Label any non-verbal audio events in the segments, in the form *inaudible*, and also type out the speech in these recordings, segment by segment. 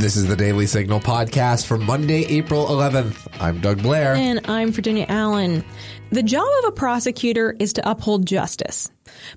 This is the Daily Signal podcast for Monday, April 11th. I'm Doug Blair. And I'm Virginia Allen. The job of a prosecutor is to uphold justice.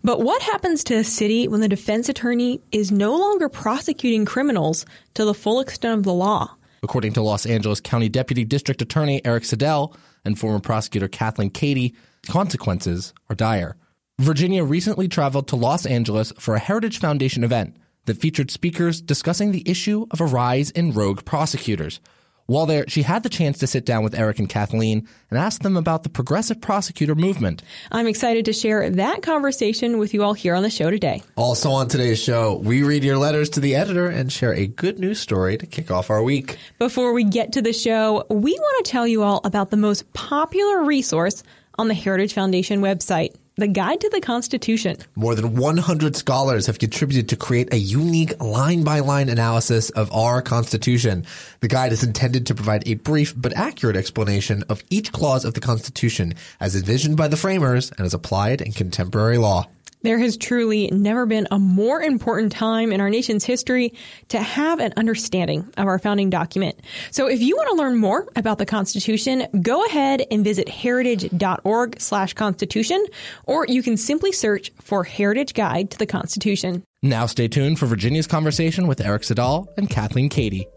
But what happens to a city when the defense attorney is no longer prosecuting criminals to the full extent of the law? According to Los Angeles County Deputy District Attorney Eric Siddall and former prosecutor Kathleen Cady, consequences are dire. Virginia recently traveled to Los Angeles for a Heritage Foundation event that featured speakers discussing the issue of a rise in rogue prosecutors. While there, she had the chance to sit down with Eric and Kathleen and ask them about the progressive prosecutor movement. I'm excited to share that conversation with you all here on the show today. Also on today's show, we read your letters to the editor and share a good news story to kick off our week. Before we get to the show, we want to tell you all about the most popular resource on the Heritage Foundation website the Guide to the Constitution. More than 100 scholars have contributed to create a unique line by line analysis of our Constitution. The guide is intended to provide a brief but accurate explanation of each clause of the Constitution as envisioned by the framers and as applied in contemporary law. There has truly never been a more important time in our nation's history to have an understanding of our founding document. So if you want to learn more about the Constitution, go ahead and visit heritage.org slash constitution, or you can simply search for Heritage Guide to the Constitution. Now stay tuned for Virginia's conversation with Eric Siddall and Kathleen Cady.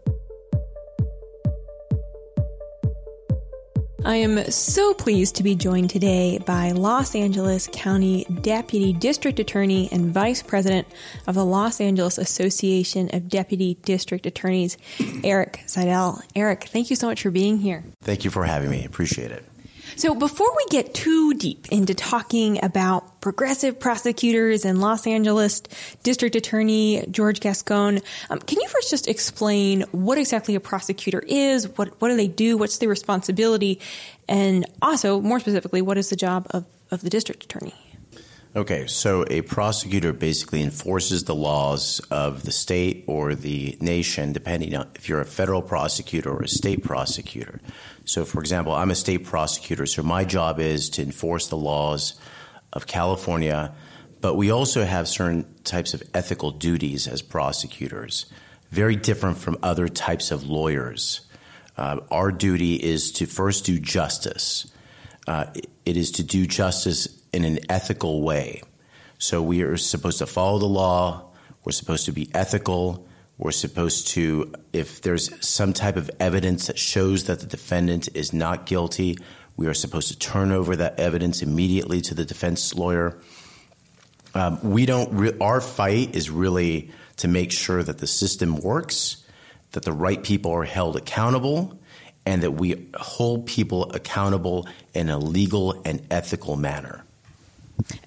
I am so pleased to be joined today by Los Angeles County Deputy District Attorney and Vice President of the Los Angeles Association of Deputy District Attorneys, Eric Siddall. Eric, thank you so much for being here. Thank you for having me. Appreciate it. So before we get too deep into talking about progressive prosecutors and Los Angeles District Attorney George Gascon, um, can you first just explain what exactly a prosecutor is? What what do they do? What's their responsibility? And also, more specifically, what is the job of, of the district attorney? Okay, so a prosecutor basically enforces the laws of the state or the nation, depending on if you're a federal prosecutor or a state prosecutor. So, for example, I'm a state prosecutor, so my job is to enforce the laws of California, but we also have certain types of ethical duties as prosecutors, very different from other types of lawyers. Uh, our duty is to first do justice. Uh, it is to do justice in an ethical way. So we are supposed to follow the law. We're supposed to be ethical. We're supposed to, if there's some type of evidence that shows that the defendant is not guilty, we are supposed to turn over that evidence immediately to the defense lawyer. Um, we don't. Re- our fight is really to make sure that the system works, that the right people are held accountable, and that we hold people accountable in a legal and ethical manner.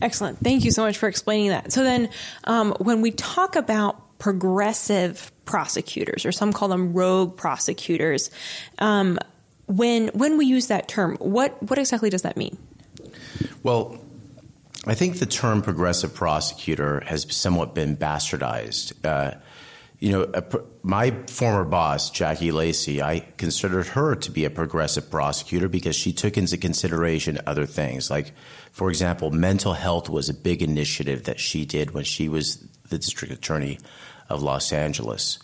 Excellent. Thank you so much for explaining that. So then, um, when we talk about progressive prosecutors, or some call them rogue prosecutors. Um, when when we use that term, what what exactly does that mean? Well, I think the term progressive prosecutor has somewhat been bastardized. Uh, you know, a, my former boss, Jackie Lacey, I considered her to be a progressive prosecutor because she took into consideration other things. Like, for example, mental health was a big initiative that she did when she was the district attorney of Los Angeles.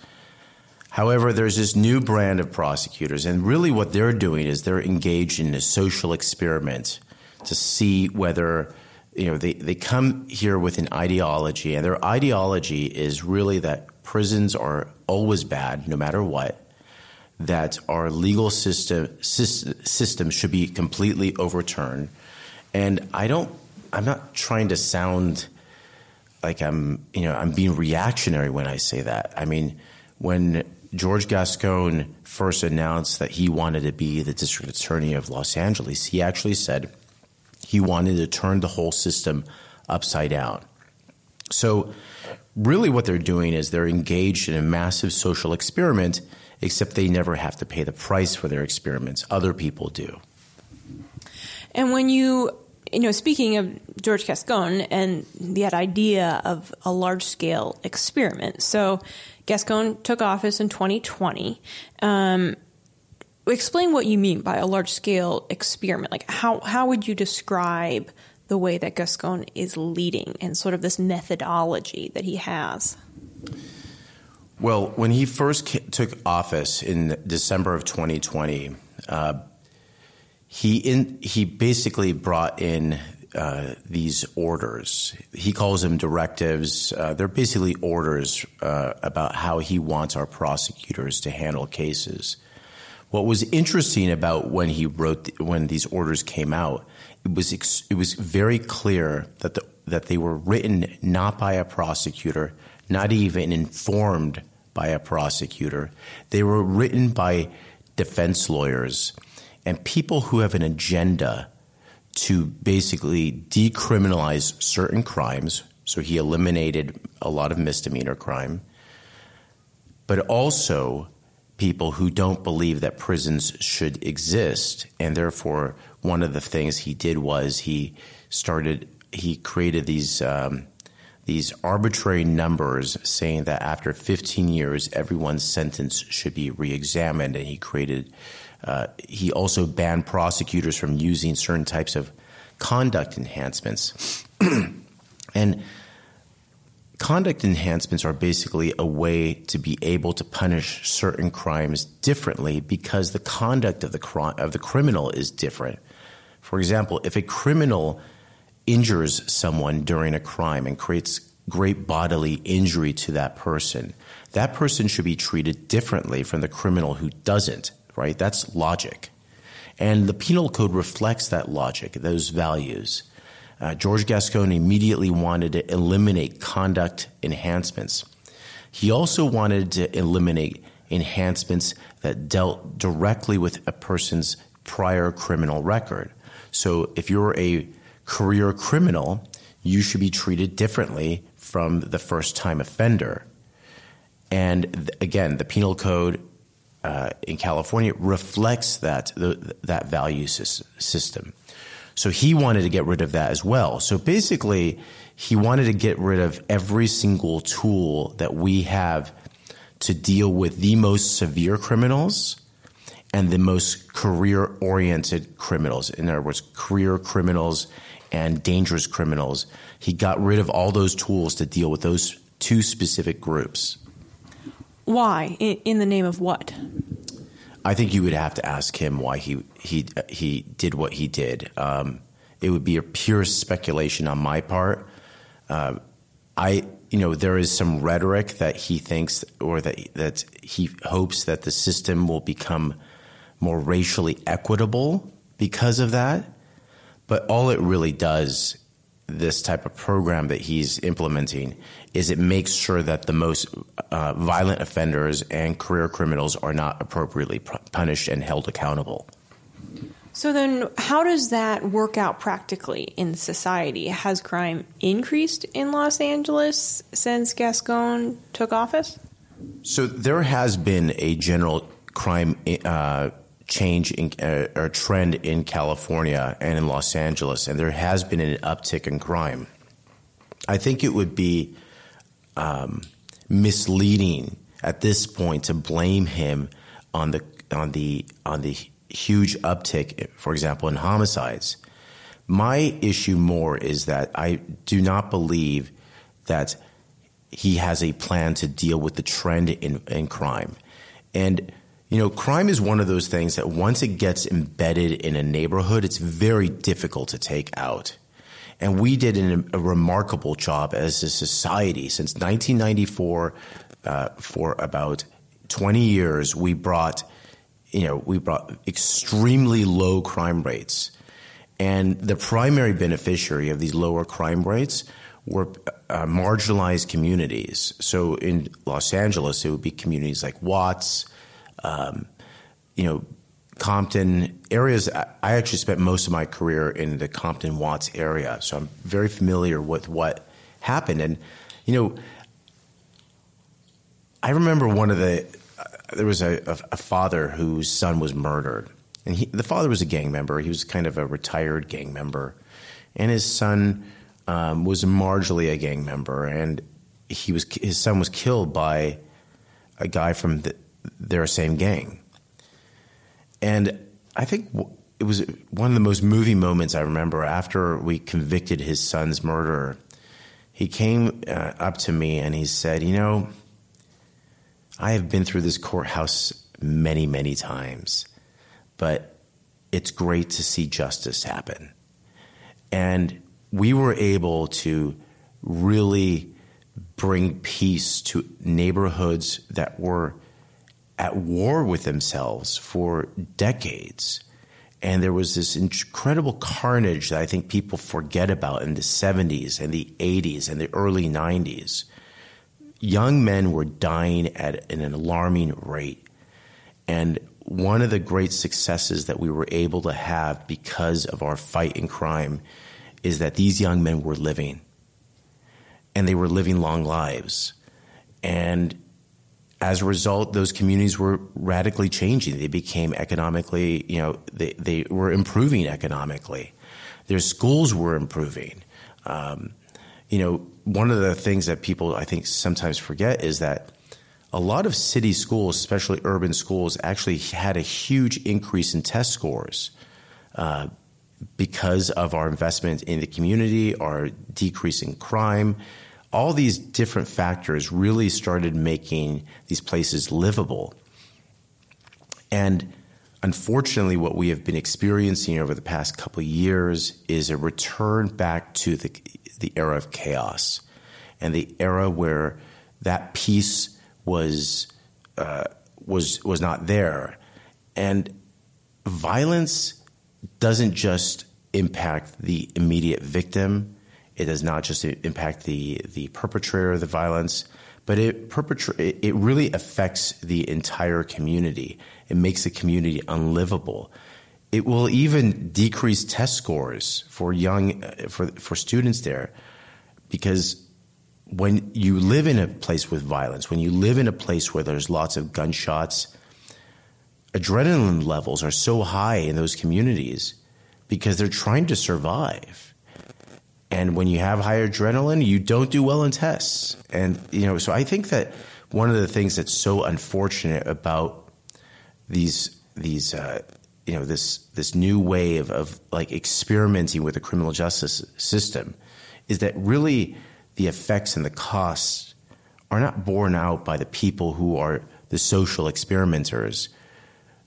However, there's this new brand of prosecutors, and really what they're doing is they're engaged in a social experiment to see whether you know they, they come here with an ideology, and their ideology is really that prisons are always bad, no matter what. That our legal system system should be completely overturned, and I don't. I'm not trying to sound like I'm, you know, I'm being reactionary when I say that. I mean, when George Gascon first announced that he wanted to be the district attorney of Los Angeles, he actually said he wanted to turn the whole system upside down. So, really, what they're doing is they're engaged in a massive social experiment, except they never have to pay the price for their experiments. Other people do. And when you you know, speaking of George Gascon and that idea of a large scale experiment. So, Gascon took office in 2020. Um, explain what you mean by a large scale experiment. Like, how, how would you describe the way that Gascon is leading and sort of this methodology that he has? Well, when he first ca- took office in December of 2020, uh, he in, he basically brought in uh, these orders. He calls them directives. Uh, they're basically orders uh, about how he wants our prosecutors to handle cases. What was interesting about when he wrote the, when these orders came out, it was ex- it was very clear that the, that they were written not by a prosecutor, not even informed by a prosecutor. They were written by defense lawyers and people who have an agenda to basically decriminalize certain crimes. So he eliminated a lot of misdemeanor crime, but also people who don't believe that prisons should exist. And therefore, one of the things he did was he started, he created these. Um, these arbitrary numbers saying that after 15 years, everyone's sentence should be reexamined, and he created uh, he also banned prosecutors from using certain types of conduct enhancements. *clears throat* and conduct enhancements are basically a way to be able to punish certain crimes differently because the conduct of the cri- of the criminal is different. For example, if a criminal injures someone during a crime and creates great bodily injury to that person, that person should be treated differently from the criminal who doesn't right? That's logic. And the penal code reflects that logic, those values. Uh, George Gascon immediately wanted to eliminate conduct enhancements. He also wanted to eliminate enhancements that dealt directly with a person's prior criminal record. So if you're a career criminal, you should be treated differently from the first time offender. And th- again, the penal code uh, in California reflects that the, that value system. So he wanted to get rid of that as well. So basically, he wanted to get rid of every single tool that we have to deal with the most severe criminals and the most career oriented criminals. In other words, career criminals and dangerous criminals. He got rid of all those tools to deal with those two specific groups. Why? In, the name of what? I think you would have to ask him why he he he did what he did. Um, it would be a pure speculation on my part. Uh, I you know there is some rhetoric that he thinks or that that he hopes that the system will become more racially equitable because of that. But all it really does this type of program that he's implementing is it makes sure that the most uh, violent offenders and career criminals are not appropriately punished and held accountable. So then, how does that work out practically in society? Has crime increased in Los Angeles since Gascon took office? So there has been a general crime uh, change in, uh, or trend in California and in Los Angeles, and there has been an uptick in crime. I think it would be um, misleading at this point to blame him on the on the on the huge uptick, for example, in homicides. My issue more is that I do not believe that he has a plan to deal with the trend in, in crime. And you know, crime is one of those things that once it gets embedded in a neighborhood, it's very difficult to take out. And we did an, a remarkable job as a society since 1994. Uh, for about 20 years, we brought, you know, we brought extremely low crime rates. And the primary beneficiary of these lower crime rates were uh, marginalized communities. So in Los Angeles, it would be communities like Watts, um, you know, Compton areas. I actually spent most of my career in the Compton Watts area, so I'm very familiar with what happened. And you know, I remember one of the uh, there was a, a, a, father whose son was murdered, and he, the father was a gang member. He was kind of a retired gang member, and his son um, was marginally a gang member, and he was his son was killed by a guy from the, their same gang. And I think it was one of the most moving moments I remember after we convicted his son's murderer. He came uh, up to me and he said, You know, I have been through this courthouse many, many times, but it's great to see justice happen. And we were able to really bring peace to neighborhoods that were at war with themselves for decades. And there was this incredible carnage that I think people forget about in the 70s and the 80s and the early 90s. Young men were dying at an alarming rate. And one of the great successes that we were able to have because of our fight in crime is that these young men were living and they were living long lives. And as a result, those communities were radically changing. They became economically, you know, they, they were improving economically. Their schools were improving. Um, you know, one of the things that people I think sometimes forget is that a lot of city schools, especially urban schools, actually had a huge increase in test scores uh, because of our investment in the community, our decrease in crime. All these different factors really started making these places livable. And unfortunately, what we have been experiencing over the past couple of years is a return back to the, the era of chaos and the era where that peace was uh, was was not there, and violence doesn't just impact the immediate victim. It does not just impact the the perpetrator of the violence, but it perpetra- it really affects the entire community. It makes the community unlivable. It will even decrease test scores for young uh, for for students there because when you live in a place with violence, when you live in a place where there's lots of gunshots, adrenaline levels are so high in those communities because they're trying to survive. And when you have high adrenaline, you don't do well in tests. And, you know, so I think that one of the things that's so unfortunate about these, these, uh, you know, this, this new way of, of like experimenting with the criminal justice system is that really the effects and the costs are not borne out by the people who are the social experimenters.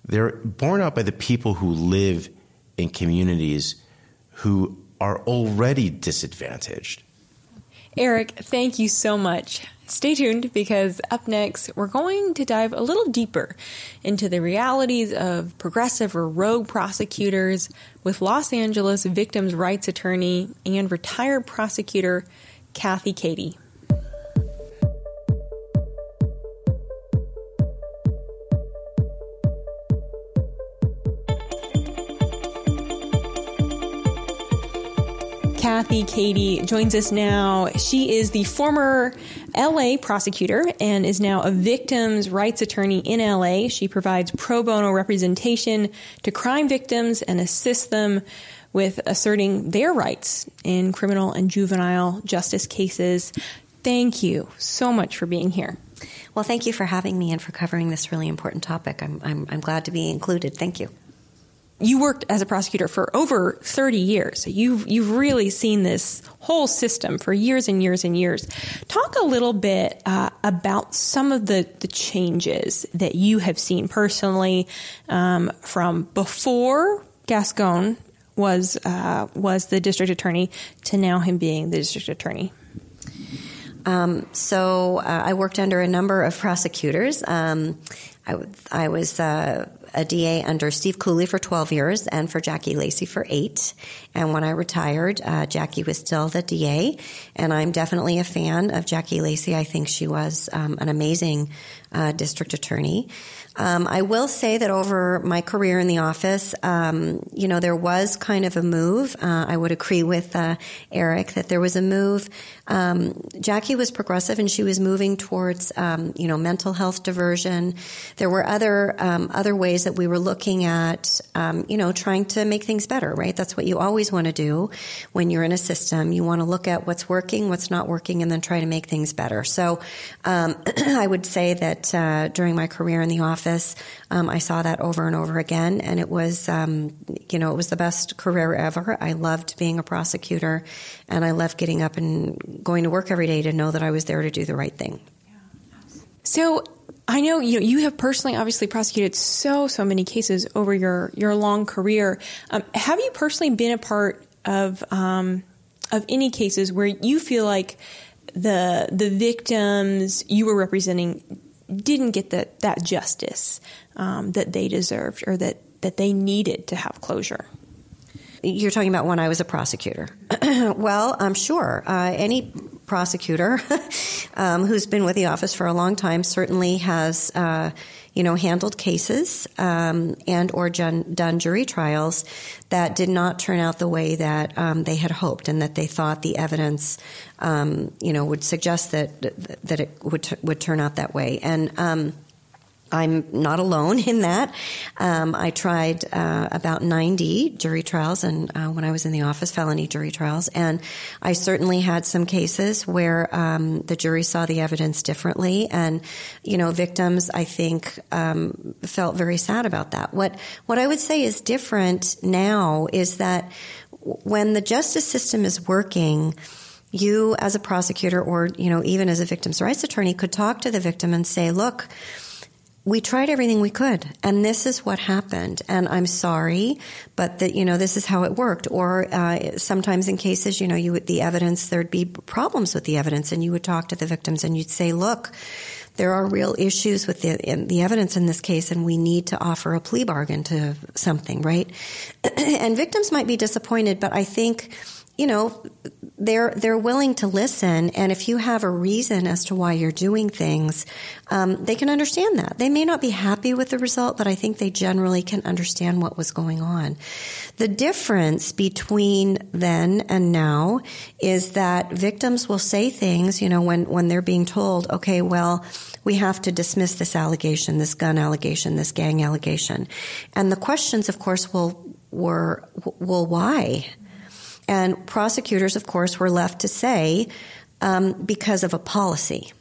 They're borne out by the people who live in communities who are already disadvantaged. Eric, thank you so much. Stay tuned because up next, we're going to dive a little deeper into the realities of progressive or rogue prosecutors with Los Angeles victims' rights attorney and retired prosecutor Kathy Cady. Kathy Cady joins us now. She is the former LA prosecutor and is now a victims' rights attorney in LA. She provides pro bono representation to crime victims and assists them with asserting their rights in criminal and juvenile justice cases. Thank you so much for being here. Well, thank you for having me and for covering this really important topic. I'm, I'm, I'm glad to be included. Thank you. You worked as a prosecutor for over 30 years. You've, you've really seen this whole system for years and years and years. Talk a little bit uh, about some of the, the changes that you have seen personally um, from before Gascon was uh, was the district attorney to now him being the district attorney? Um, so uh, I worked under a number of prosecutors. Um, I, I, was uh, a DA under Steve Cooley for 12 years and for Jackie Lacey for eight. And when I retired, uh, Jackie was still the DA. And I'm definitely a fan of Jackie Lacey. I think she was um, an amazing uh, district attorney. Um, I will say that over my career in the office, um, you know, there was kind of a move. Uh, I would agree with uh, Eric that there was a move. Um, Jackie was progressive and she was moving towards, um, you know, mental health diversion. There were other um, other ways that we were looking at, um, you know, trying to make things better. Right? That's what you always want to do when you're in a system. You want to look at what's working, what's not working, and then try to make things better. So, *clears throat* I would say that uh, during my career in the office office. Um, I saw that over and over again, and it was, um, you know, it was the best career ever. I loved being a prosecutor, and I loved getting up and going to work every day to know that I was there to do the right thing. So, I know you know, you have personally obviously prosecuted so so many cases over your your long career. Um, have you personally been a part of um, of any cases where you feel like the the victims you were representing didn't get that that justice um, that they deserved or that that they needed to have closure? You're talking about when I was a prosecutor. *clears throat* well, I'm sure uh, any prosecutor *laughs* um, who's been with the office for a long time certainly has, uh, you know, handled cases um, and or done, done, jury trials that did not turn out the way that um, they had hoped, and that they thought the evidence, um, you know, would suggest that that it would t- would turn out that way, and um, I'm not alone in that. Um, I tried uh, about 90 jury trials, and uh, when I was in the office, felony jury trials, and I certainly had some cases where um, the jury saw the evidence differently, and you know, victims I think um, felt very sad about that. What what I would say is different now is that when the justice system is working you as a prosecutor or you know even as a victim's rights attorney could talk to the victim and say look we tried everything we could and this is what happened and i'm sorry but that you know this is how it worked or uh, sometimes in cases you know you would the evidence there'd be problems with the evidence and you would talk to the victims and you'd say look there are real issues with the, the evidence in this case, and we need to offer a plea bargain to something, right? *clears throat* and victims might be disappointed, but I think you know, they're they're willing to listen, and if you have a reason as to why you're doing things, um, they can understand that. They may not be happy with the result, but I think they generally can understand what was going on. The difference between then and now is that victims will say things, you know, when when they're being told, okay, well, we have to dismiss this allegation, this gun allegation, this gang allegation, and the questions, of course, will were well, why? And prosecutors, of course, were left to say, um, because of a policy.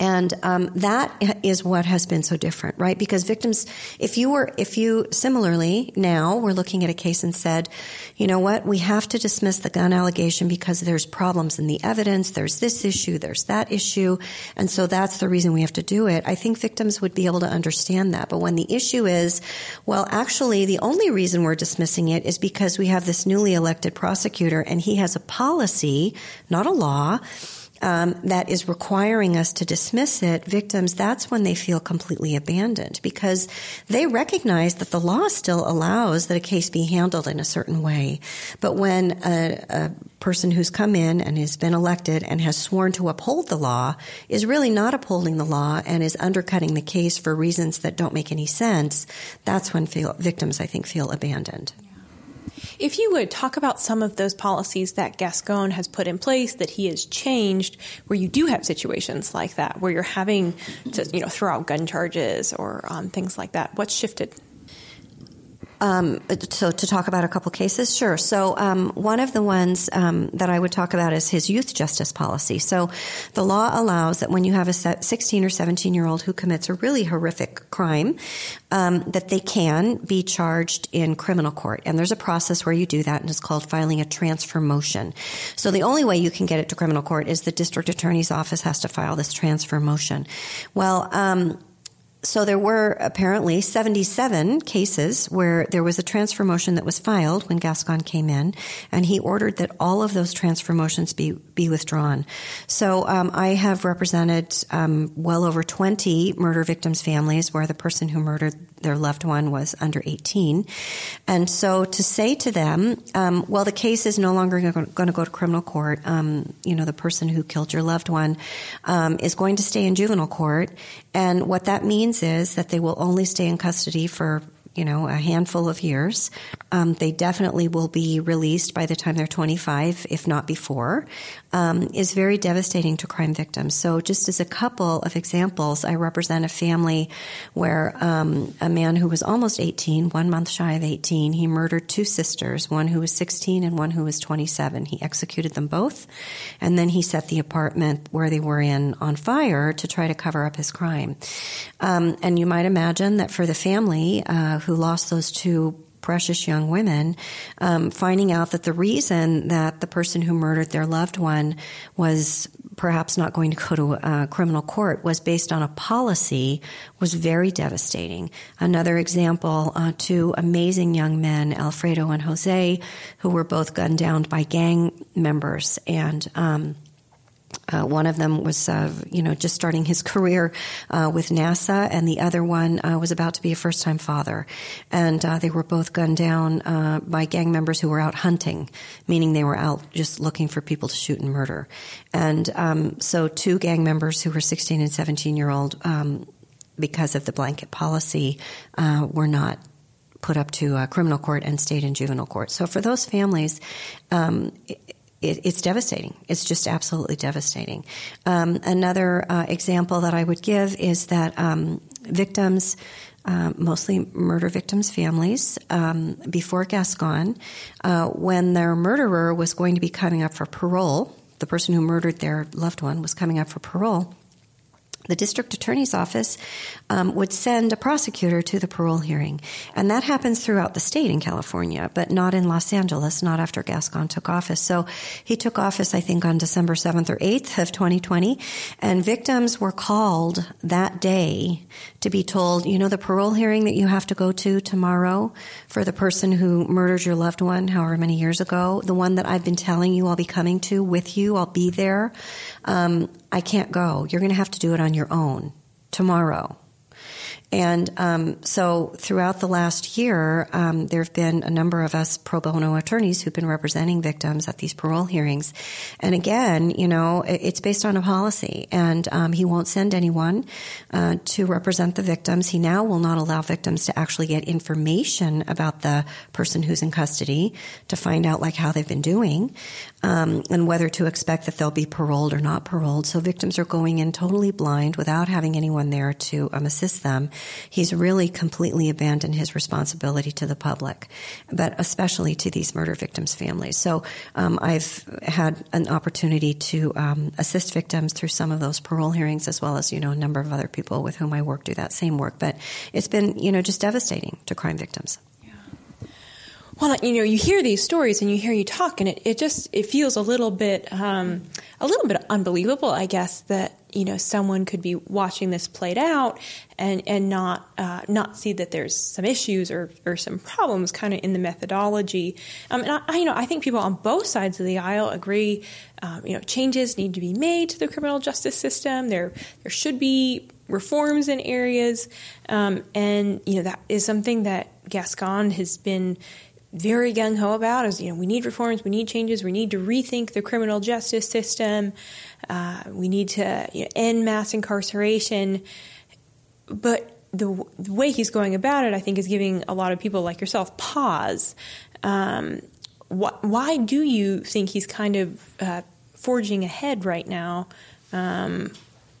And um, that is what has been so different, right? Because victims, if you were, if you similarly now we're looking at a case and said, you know what, we have to dismiss the gun allegation because there's problems in the evidence, there's this issue, there's that issue, and so that's the reason we have to do it. I think victims would be able to understand that. But when the issue is, well, actually, the only reason we're dismissing it is because we have this newly elected prosecutor and he has a policy, not a law um, that is requiring us to dismiss it, victims, that's when they feel completely abandoned because they recognize that the law still allows that a case be handled in a certain way. But when a, a person who's come in and has been elected and has sworn to uphold the law is really not upholding the law and is undercutting the case for reasons that don't make any sense, that's when feel, victims, I think, feel abandoned. If you would talk about some of those policies that Gascon has put in place, that he has changed, where you do have situations like that, where you're having to, you know, throw out gun charges or um, things like that. What's shifted? Um, so to talk about a couple cases, sure. So um, one of the ones um, that I would talk about is his youth justice policy. So the law allows that when you have a 16 or 17 year old who commits a really horrific crime, um, that they can be charged in criminal court. And there's a process where you do that, and it's called filing a transfer motion. So the only way you can get it to criminal court is the district attorney's office has to file this transfer motion. Well um, so there were apparently 77 cases where there was a transfer motion that was filed when Gascon came in, and he ordered that all of those transfer motions be be withdrawn. So um, I have represented um, well over 20 murder victims' families where the person who murdered their loved one was under 18, and so to say to them, um, well, the case is no longer going to go to criminal court. Um, you know, the person who killed your loved one um, is going to stay in juvenile court, and what that means is that they will only stay in custody for you know, a handful of years. Um, they definitely will be released by the time they're 25, if not before, um, is very devastating to crime victims. So, just as a couple of examples, I represent a family where um, a man who was almost 18, one month shy of 18, he murdered two sisters, one who was 16 and one who was 27. He executed them both, and then he set the apartment where they were in on fire to try to cover up his crime. Um, and you might imagine that for the family, uh, who lost those two precious young women, um, finding out that the reason that the person who murdered their loved one was perhaps not going to go to a criminal court was based on a policy was very devastating. Another example, uh, two amazing young men, Alfredo and Jose, who were both gunned down by gang members and, um, uh, one of them was, uh, you know, just starting his career uh, with NASA, and the other one uh, was about to be a first-time father. And uh, they were both gunned down uh, by gang members who were out hunting, meaning they were out just looking for people to shoot and murder. And um, so, two gang members who were 16 and 17 year old, um, because of the blanket policy, were not put up to a criminal court and stayed in juvenile court. So for those families, um, it, it's devastating. It's just absolutely devastating. Um, another uh, example that I would give is that um, victims, uh, mostly murder victims' families, um, before Gascon, uh, when their murderer was going to be coming up for parole, the person who murdered their loved one was coming up for parole the district attorney's office um, would send a prosecutor to the parole hearing. And that happens throughout the state in California, but not in Los Angeles, not after Gascon took office. So he took office, I think, on December 7th or 8th of 2020. And victims were called that day to be told, you know, the parole hearing that you have to go to tomorrow for the person who murdered your loved one however many years ago, the one that I've been telling you I'll be coming to with you, I'll be there. Um, I can't go. You're going to have to do it on your own tomorrow. And um, so throughout the last year, um, there have been a number of us pro bono attorneys who've been representing victims at these parole hearings. And again, you know, it's based on a policy, and um, he won't send anyone uh, to represent the victims. He now will not allow victims to actually get information about the person who's in custody to find out like how they've been doing um, and whether to expect that they'll be paroled or not paroled. So victims are going in totally blind without having anyone there to um, assist them. He's really completely abandoned his responsibility to the public, but especially to these murder victims' families. So um, I've had an opportunity to um, assist victims through some of those parole hearings, as well as you know a number of other people with whom I work do that same work. But it's been you know just devastating to crime victims well, you know, you hear these stories and you hear you talk, and it, it just it feels a little bit um, a little bit unbelievable, I guess, that you know someone could be watching this played out and and not uh, not see that there's some issues or, or some problems kind of in the methodology. Um, and I, you know, I think people on both sides of the aisle agree. Um, you know, changes need to be made to the criminal justice system. There there should be reforms in areas, um, and you know that is something that Gascon has been very gung ho about is you know we need reforms, we need changes, we need to rethink the criminal justice system, uh, we need to you know, end mass incarceration. But the, the, way he's going about it, I think, is giving a lot of people like yourself pause. Um, wh- why do you think he's kind of uh, forging ahead right now? Um,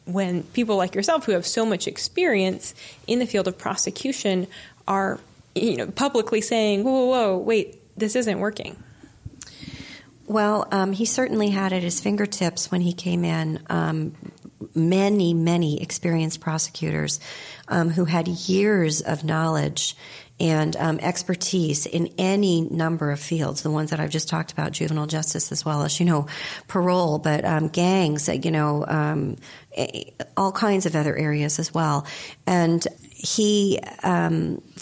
when people like yourself, who have so much experience in the field of prosecution, are you know, publicly saying, whoa, whoa, whoa, wait, this isn't working? Well, um, he certainly had at his fingertips when he came in um, many, many experienced prosecutors um, who had years of knowledge and um, expertise in any number of fields. The ones that I've just talked about, juvenile justice as well as you know parole, but um, gangs, you know, um, all kinds of other areas as well. And he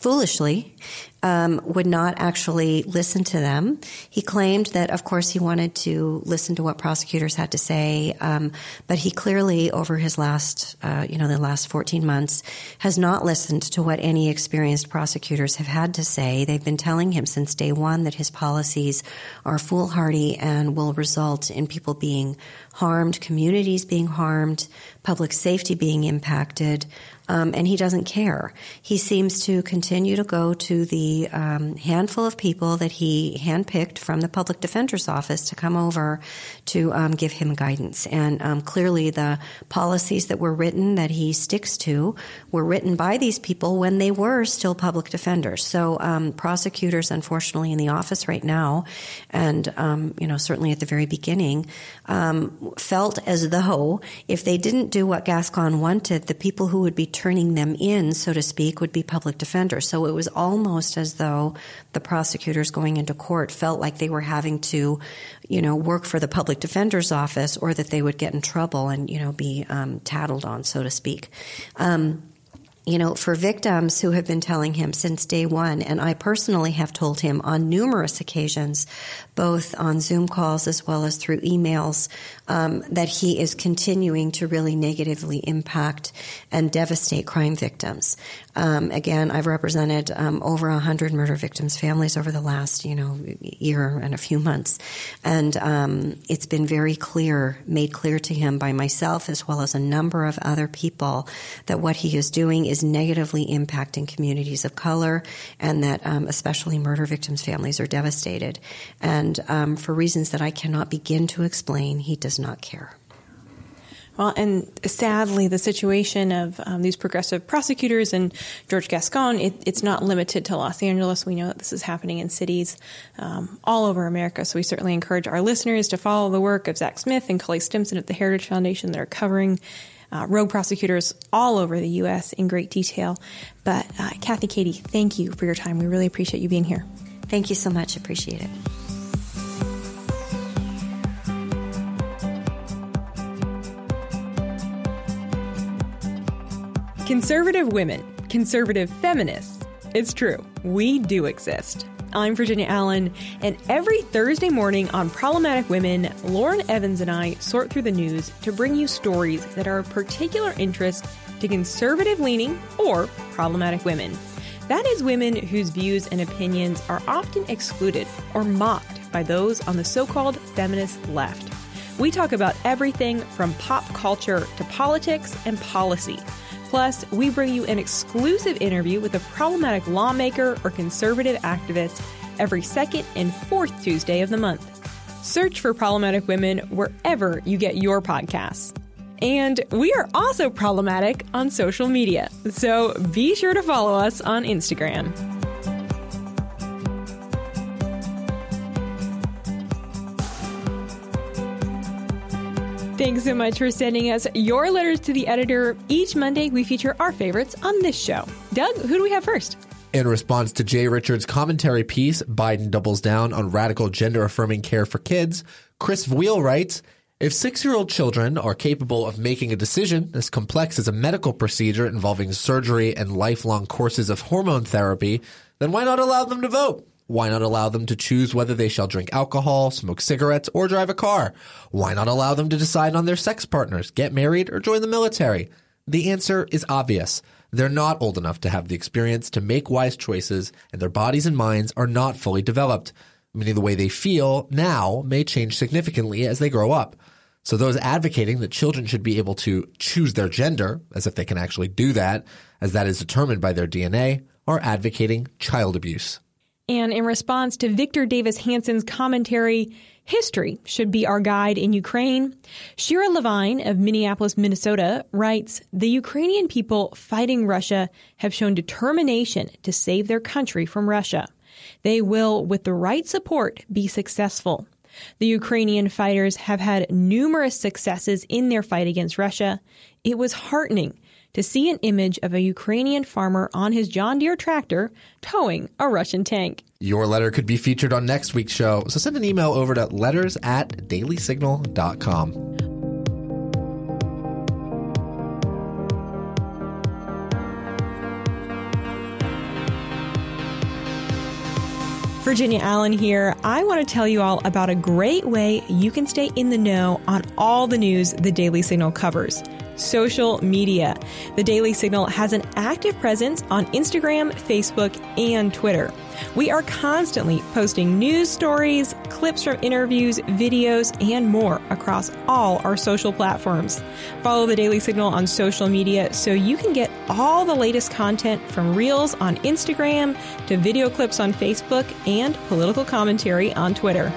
foolishly um, would not actually listen to them. He claimed that, of course, he wanted to listen to what prosecutors had to say, um, but he clearly, over his last, uh, you know, the last 14 months, has not listened to what any experienced prosecutors have had to say. They've been telling him since day one that his policies are foolhardy and will result in people being harmed, communities being harmed, public safety being impacted um, and he doesn't care. He seems to continue to go to the um, handful of people that he handpicked from the public defender's office to come over to um, give him guidance. And um, clearly, the policies that were written that he sticks to were written by these people when they were still public defenders. So um, prosecutors, unfortunately, in the office right now, and um, you know certainly at the very beginning, felt as though if they didn't do what Gascon wanted, the people who would be turning them in, so to speak, would be public defenders. So it was almost as though the prosecutors going into court felt like they were having to, you know, work for the public defender's office or that they would get in trouble and, you know, be um, tattled on, so to speak. Um, you know, for victims who have been telling him since day one, and I personally have told him on numerous occasions, both on Zoom calls as well as through emails, um, that he is continuing to really negatively impact and devastate crime victims. Um, again, I've represented um, over a hundred murder victims' families over the last, you know, year and a few months, and um, it's been very clear, made clear to him by myself as well as a number of other people, that what he is doing is negatively impacting communities of color, and that um, especially murder victims' families are devastated, and um, for reasons that I cannot begin to explain, he does not care. Well, and sadly, the situation of um, these progressive prosecutors and George Gascon, it, it's not limited to Los Angeles. We know that this is happening in cities um, all over America. So we certainly encourage our listeners to follow the work of Zach Smith and Cully Stimson at the Heritage Foundation that are covering uh, rogue prosecutors all over the U.S. in great detail. But uh, Kathy Cady, thank you for your time. We really appreciate you being here. Thank you so much. Appreciate it. Conservative women, conservative feminists. It's true, we do exist. I'm Virginia Allen, and every Thursday morning on Problematic Women, Lauren Evans and I sort through the news to bring you stories that are of particular interest to conservative leaning or problematic women. That is, women whose views and opinions are often excluded or mocked by those on the so called feminist left. We talk about everything from pop culture to politics and policy. Plus, we bring you an exclusive interview with a problematic lawmaker or conservative activist every second and fourth Tuesday of the month. Search for Problematic Women wherever you get your podcasts. And we are also problematic on social media, so be sure to follow us on Instagram. Thanks so much for sending us your letters to the editor. Each Monday, we feature our favorites on this show. Doug, who do we have first? In response to Jay Richards' commentary piece, Biden doubles down on radical gender affirming care for kids. Chris Wheel writes, if six year old children are capable of making a decision as complex as a medical procedure involving surgery and lifelong courses of hormone therapy, then why not allow them to vote? Why not allow them to choose whether they shall drink alcohol, smoke cigarettes, or drive a car? Why not allow them to decide on their sex partners, get married, or join the military? The answer is obvious. They're not old enough to have the experience to make wise choices, and their bodies and minds are not fully developed. Meaning the way they feel now may change significantly as they grow up. So those advocating that children should be able to choose their gender, as if they can actually do that, as that is determined by their DNA, are advocating child abuse. And in response to Victor Davis Hanson's commentary, history should be our guide in Ukraine, Shira Levine of Minneapolis, Minnesota writes, the Ukrainian people fighting Russia have shown determination to save their country from Russia. They will, with the right support, be successful. The Ukrainian fighters have had numerous successes in their fight against Russia. It was heartening to see an image of a Ukrainian farmer on his John Deere tractor towing a Russian tank. Your letter could be featured on next week's show, so send an email over to letters at dailysignal.com. Virginia Allen here. I want to tell you all about a great way you can stay in the know on all the news the Daily Signal covers social media. The Daily Signal has an active presence on Instagram, Facebook, and Twitter. We are constantly posting news stories, clips from interviews, videos, and more across all our social platforms. Follow the Daily Signal on social media so you can get all the latest content from Reels on Instagram to video clips on Facebook and political commentary on Twitter.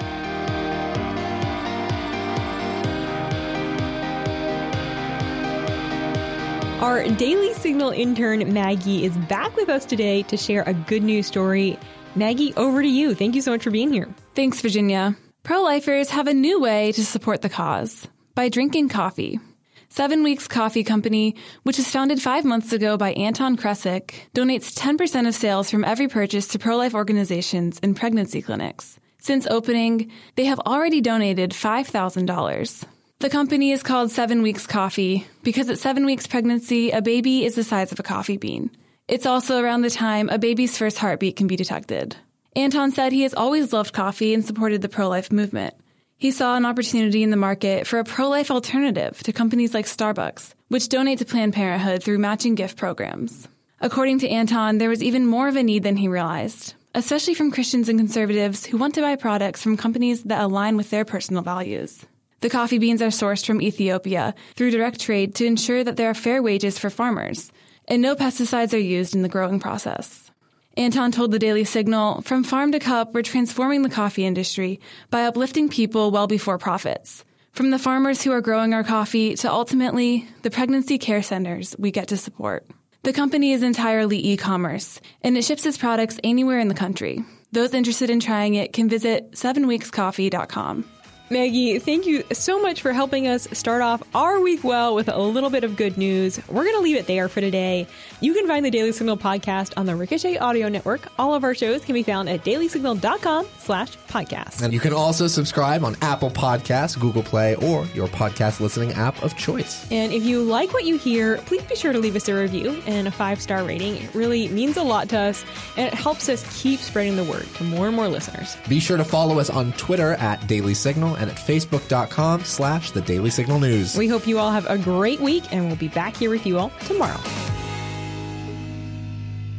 Our Daily Signal intern, Maggie, is back with us today to share a good news story. Maggie, over to you. Thank you so much for being here. Thanks, Virginia. Pro lifers have a new way to support the cause by drinking coffee. Seven Weeks Coffee Company, which was founded five months ago by Anton Kresic, donates 10% of sales from every purchase to pro-life organizations and pregnancy clinics. Since opening, they have already donated $5,000. The company is called Seven Weeks Coffee because at seven weeks pregnancy, a baby is the size of a coffee bean. It's also around the time a baby's first heartbeat can be detected. Anton said he has always loved coffee and supported the pro-life movement. He saw an opportunity in the market for a pro-life alternative to companies like Starbucks, which donate to Planned Parenthood through matching gift programs. According to Anton, there was even more of a need than he realized, especially from Christians and conservatives who want to buy products from companies that align with their personal values. The coffee beans are sourced from Ethiopia through direct trade to ensure that there are fair wages for farmers, and no pesticides are used in the growing process. Anton told the Daily Signal, from farm to cup, we're transforming the coffee industry by uplifting people well before profits. From the farmers who are growing our coffee to ultimately the pregnancy care centers we get to support. The company is entirely e-commerce, and it ships its products anywhere in the country. Those interested in trying it can visit sevenweekscoffee.com. Maggie, thank you so much for helping us start off our week well with a little bit of good news. We're going to leave it there for today. You can find the Daily Signal podcast on the Ricochet Audio Network. All of our shows can be found at dailysignal.com slash podcast. And you can also subscribe on Apple Podcasts, Google Play, or your podcast listening app of choice. And if you like what you hear, please be sure to leave us a review and a five star rating. It really means a lot to us, and it helps us keep spreading the word to more and more listeners. Be sure to follow us on Twitter at Daily Signal and at facebook.com slash the Daily Signal News. We hope you all have a great week, and we'll be back here with you all tomorrow.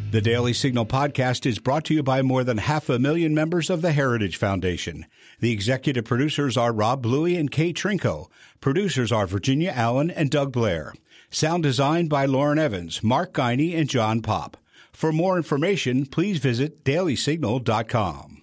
The Daily Signal podcast is brought to you by more than half a million members of the Heritage Foundation. The executive producers are Rob Bluey and Kate Trinko. Producers are Virginia Allen and Doug Blair. Sound designed by Lauren Evans, Mark Guiney, and John Popp. For more information, please visit dailysignal.com.